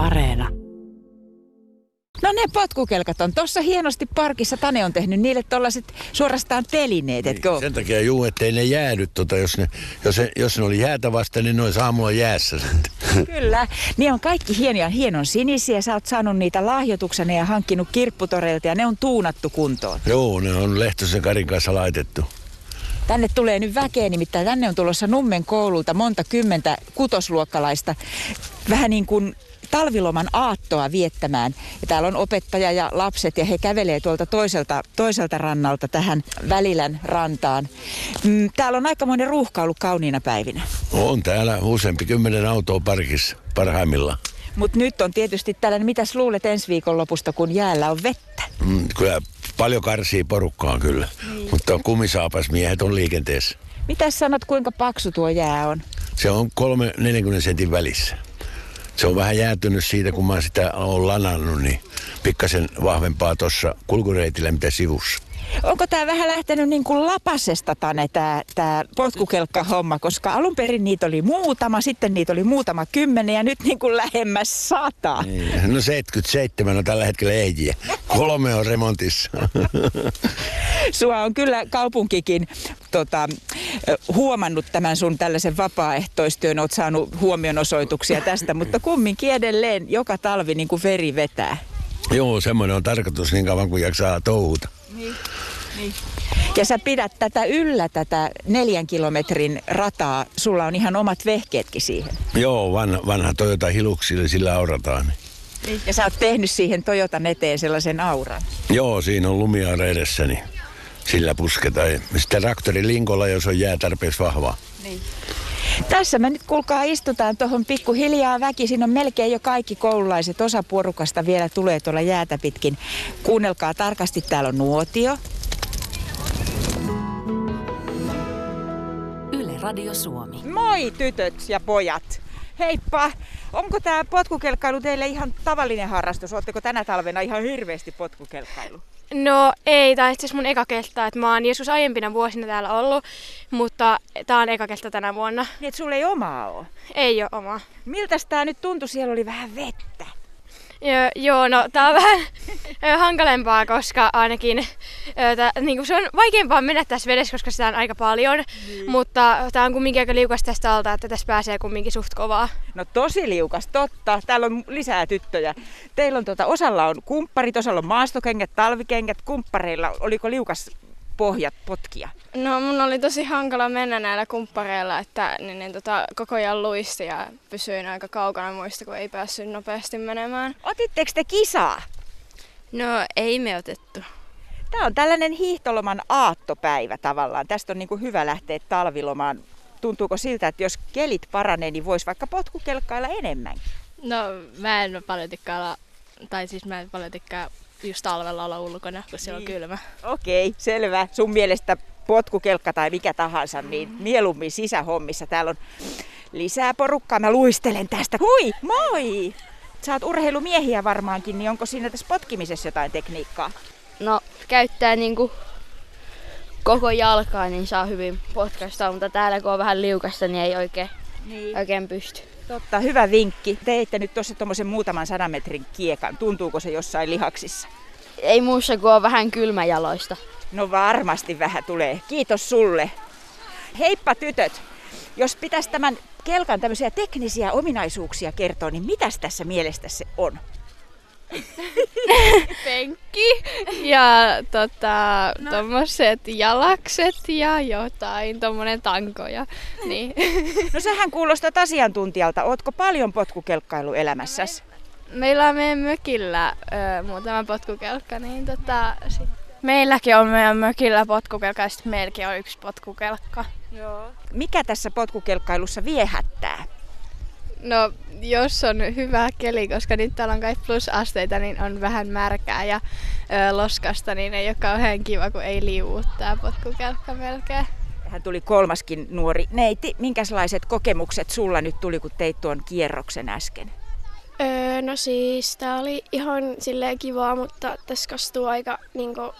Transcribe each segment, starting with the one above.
Areena. No ne potkukelkat on tuossa hienosti parkissa. Tane on tehnyt niille tollaset suorastaan telineet, etkö Sen takia juu, ettei ne jäädy, tota, jos, ne, jos, ne, jos ne oli jäätä vasta, niin ne olisi aamulla jäässä. Kyllä. Niin on kaikki hienoja, hienon sinisiä. Sä oot saanut niitä lahjoituksena ja hankkinut kirpputoreilta ja ne on tuunattu kuntoon. Joo, ne on Lehtosen Karin kanssa laitettu. Tänne tulee nyt väkeä, nimittäin tänne on tulossa Nummen koululta monta kymmentä kutosluokkalaista. Vähän niin kuin talviloman aattoa viettämään. Ja täällä on opettaja ja lapset ja he kävelee tuolta toiselta, toiselta rannalta tähän Välilän rantaan. Mm, Täällä on aikamoinen ruuhka ollut kauniina päivinä. On täällä useampi kymmenen autoa parkissa parhaimmillaan. Mutta nyt on tietysti tällainen, mitäs luulet ensi viikonlopusta, kun jäällä on vettä? Mm, kyllä paljon karsii porukkaa kyllä, mutta kumisaapas miehet on liikenteessä. Mitäs sanot, kuinka paksu tuo jää on? Se on 3-40 sentin välissä. Se on vähän jäätynyt siitä, kun mä sitä olen lanannut, niin pikkasen vahvempaa tuossa kulkureitillä, mitä sivussa. Onko tämä vähän lähtenyt niin kuin lapasesta Tane, tämä tää potkukelkka-homma, koska alun perin niitä oli muutama, sitten niitä oli muutama kymmenen ja nyt niin kuin lähemmäs sata. Niin, No 77 on tällä hetkellä ehjiä. Kolme on remontissa. Sua on kyllä kaupunkikin tota, huomannut tämän sun tällaisen vapaaehtoistyön, oot saanut huomionosoituksia tästä, mutta kumminkin edelleen joka talvi niin kuin veri vetää. Joo, semmoinen on tarkoitus niin kauan kuin jaksaa touhuta. Ja sä pidät tätä yllä, tätä neljän kilometrin rataa. Sulla on ihan omat vehkeetkin siihen. Joo, vanha, vanha Toyota Hiluxilla sillä aurataan. Ja sä oot tehnyt siihen Toyotan eteen sellaisen auran. Joo, siinä on lumiaura edessä, niin sillä pusketaan. Sitten traktori linkolla, jos on jää tarpeeksi vahvaa. Tässä me nyt kuulkaa istutaan tuohon pikkuhiljaa väki. Siinä on melkein jo kaikki koululaiset. Osa porukasta vielä tulee tuolla jäätä pitkin. Kuunnelkaa tarkasti, täällä on nuotio. Yle Radio Suomi. Moi tytöt ja pojat. Heippa! Onko tämä potkukelkkailu teille ihan tavallinen harrastus? Oletteko tänä talvena ihan hirveästi potkukelkkailu? No ei, tämä on itse mun eka että mä oon joskus aiempina vuosina täällä ollut, mutta tää on eka keltta tänä vuonna. Niin, että sulla ei omaa ole. Ei ole oma. Miltäs tää nyt tuntui? Siellä oli vähän vettä. Jo, joo, no tää on vähän hankalempaa, koska ainakin ö, tää, niinku, se on vaikeampaa mennä tässä vedessä, koska sitä on aika paljon. Niin. Mutta tää on kumminkin aika liukas tästä alta, että tässä pääsee kumminkin suht kovaa. No tosi liukas, totta. Täällä on lisää tyttöjä. Teillä on tota, osalla on kumpparit, osalla on maastokengät, talvikengät. Kumppareilla oliko liukas pohjat potkia? No mun oli tosi hankala mennä näillä kumppareilla, että niin, niin, tota, koko ajan luisti ja pysyin aika kaukana muista, kun ei päässyt nopeasti menemään. Otitteko te kisaa? No ei me otettu. Tämä on tällainen hiihtoloman aattopäivä tavallaan. Tästä on niin kuin hyvä lähteä talvilomaan. Tuntuuko siltä, että jos kelit paranee, niin voisi vaikka potkukelkkailla enemmän? No mä en paljon tai siis mä en paljon tykkää just talvella olla ulkona, kun siellä on kylmä. Okei, selvä. Sun mielestä potkukelkka tai mikä tahansa, niin mieluummin sisähommissa. Täällä on lisää porukkaa. Mä luistelen tästä. Hui, moi! Sä oot urheilumiehiä varmaankin, niin onko siinä tässä potkimisessa jotain tekniikkaa? No, käyttää niinku koko jalkaa, niin saa hyvin potkaista, mutta täällä kun on vähän liukasta, niin ei oikein, Niin. oikein pysty. Totta, hyvä vinkki. Teitte nyt tuossa tuommoisen muutaman sadan metrin kiekan. Tuntuuko se jossain lihaksissa? Ei muussa kuin on vähän kylmäjaloista. No varmasti vähän tulee. Kiitos sulle. Heippa tytöt! Jos pitäisi tämän kelkan tämmöisiä teknisiä ominaisuuksia kertoa, niin mitäs tässä mielestä se on? Penkki ja tota, no. tommoset jalakset ja jotain, tommonen tanko ja niin. No sähän kuulostat asiantuntijalta. Ootko paljon potkukelkkailu elämässäsi? Meillä on meidän mökillä ö, muutama potkukelkka, niin tota, sit... Meilläkin on meidän mökillä potkukelkka ja sitten meilläkin on yksi potkukelkka. Mikä tässä potkukelkkailussa viehättää? No, jos on hyvä keli, koska nyt täällä on kai plusasteita, niin on vähän märkää ja ö, loskasta, niin ei ole kauhean kiva, kun ei liuu tää potkukelkka melkein. Hän tuli kolmaskin nuori neiti. Minkälaiset kokemukset sulla nyt tuli, kun teit tuon kierroksen äsken? Öö, no siis tää oli ihan silleen kivaa, mutta tässä kastuu aika niinku,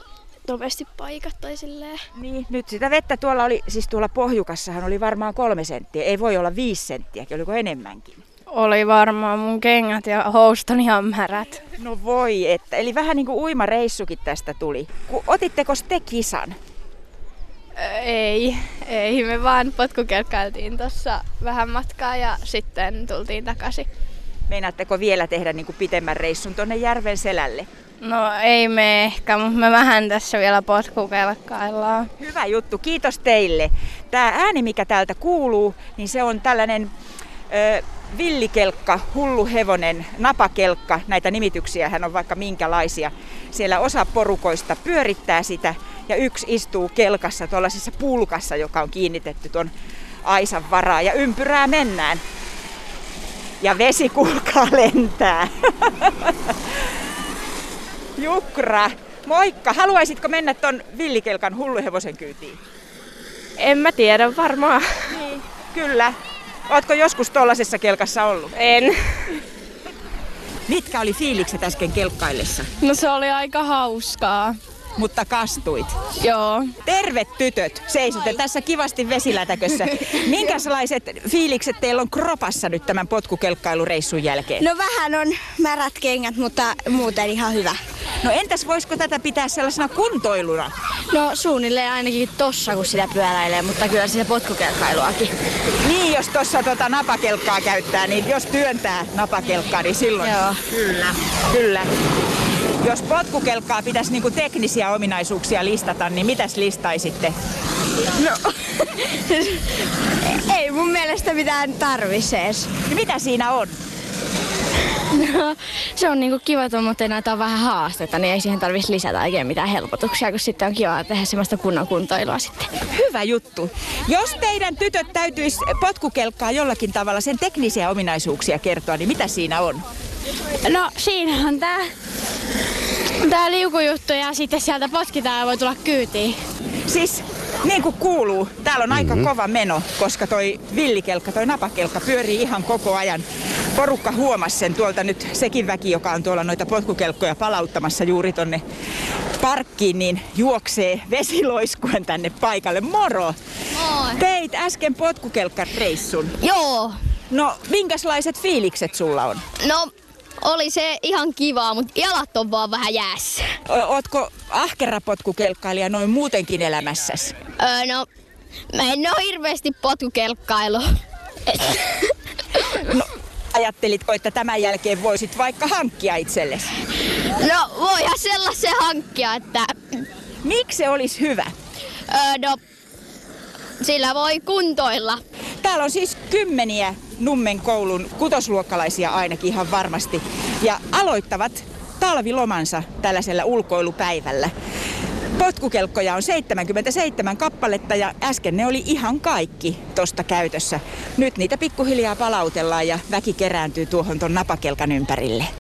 nopeasti paikat tai silleen. Niin, nyt sitä vettä tuolla oli, siis tuolla pohjukassahan oli varmaan kolme senttiä. Ei voi olla viisi senttiä, oliko enemmänkin? oli varmaan mun kengät ja housut on ihan märät. No voi, että. Eli vähän niin kuin uimareissukin tästä tuli. Ku, otitteko te kisan? Ei, ei. Me vaan potkukelkkailtiin tuossa vähän matkaa ja sitten tultiin takaisin. Meinaatteko vielä tehdä niin kuin pitemmän reissun tuonne järven selälle? No ei me ehkä, mutta me vähän tässä vielä potkukelkkaillaan. Hyvä juttu, kiitos teille. Tämä ääni, mikä täältä kuuluu, niin se on tällainen ö, villikelkka, hulluhevonen, napakelkka. Näitä nimityksiä hän on vaikka minkälaisia. Siellä osa porukoista pyörittää sitä ja yksi istuu kelkassa tuollaisessa pulkassa, joka on kiinnitetty tuon aisan varaa ja ympyrää mennään. Ja vesi kuulkaa lentää. Jukra, moikka! Haluaisitko mennä ton villikelkan hulluhevosen kyytiin? En mä tiedä varmaan. Niin, kyllä. Ootko joskus tollasessa kelkassa ollut? En. Mitkä oli fiilikset äsken kelkkaillessa? No se oli aika hauskaa. Mutta kastuit. Joo. Terve tytöt, seisotte tässä kivasti vesilätäkössä. Minkälaiset fiilikset teillä on kropassa nyt tämän potkukelkkailureissun jälkeen? No vähän on märät kengät, mutta muuten ihan hyvä. No entäs voisiko tätä pitää sellaisena kuntoiluna? No suunnilleen ainakin tossa, kun sitä pyöräilee, mutta kyllä se potkukelkkailuakin. Niin, jos tuossa tota napakelkkaa käyttää, niin jos työntää napakelkkaa, niin silloin... Joo. Kyllä, kyllä. Jos potkukelkkaa pitäisi niinku teknisiä ominaisuuksia listata, niin mitäs listaisitte? No, ei mun mielestä mitään tarvitse edes. Niin mitä siinä on? No, se on niinku kiva, mutta näitä on vähän haastetta, niin ei siihen tarvitsisi lisätä oikein mitään helpotuksia, kun sitten on kiva tehdä semmoista kunnon kuntoilua sitten. Hyvä juttu. Jos teidän tytöt täytyisi potkukelkkaa jollakin tavalla sen teknisiä ominaisuuksia kertoa, niin mitä siinä on? No siinä on tää, tää liukujuttu ja sitten sieltä potkitaan ja voi tulla kyytiin. Siis niin kuin kuuluu, täällä on aika kova meno, koska toi villikelkka, toi napakelkka pyörii ihan koko ajan. Porukka huomasi sen tuolta nyt, sekin väki, joka on tuolla noita potkukelkkoja palauttamassa juuri tonne parkkiin, niin juoksee vesiloiskuen tänne paikalle. Moro! Moi. Teit äsken potkukelkkareissun. Joo, No, minkälaiset fiilikset sulla on? no oli se ihan kivaa, mutta jalat on vaan vähän jäässä. O- Ootko ahkera potkukelkkailija noin muutenkin elämässäsi? Öö, no, mä en oo hirveästi potkukelkkailu. No, ajattelitko, että tämän jälkeen voisit vaikka hankkia itsellesi? No, voihan sellaisen hankkia, että Miksi se olisi hyvä? öö, no, sillä voi kuntoilla. Täällä on siis kymmeniä Nummen koulun kutosluokkalaisia ainakin ihan varmasti. Ja aloittavat talvilomansa tällaisella ulkoilupäivällä. Potkukelkkoja on 77 kappaletta ja äsken ne oli ihan kaikki tosta käytössä. Nyt niitä pikkuhiljaa palautellaan ja väki kerääntyy tuohon ton napakelkan ympärille.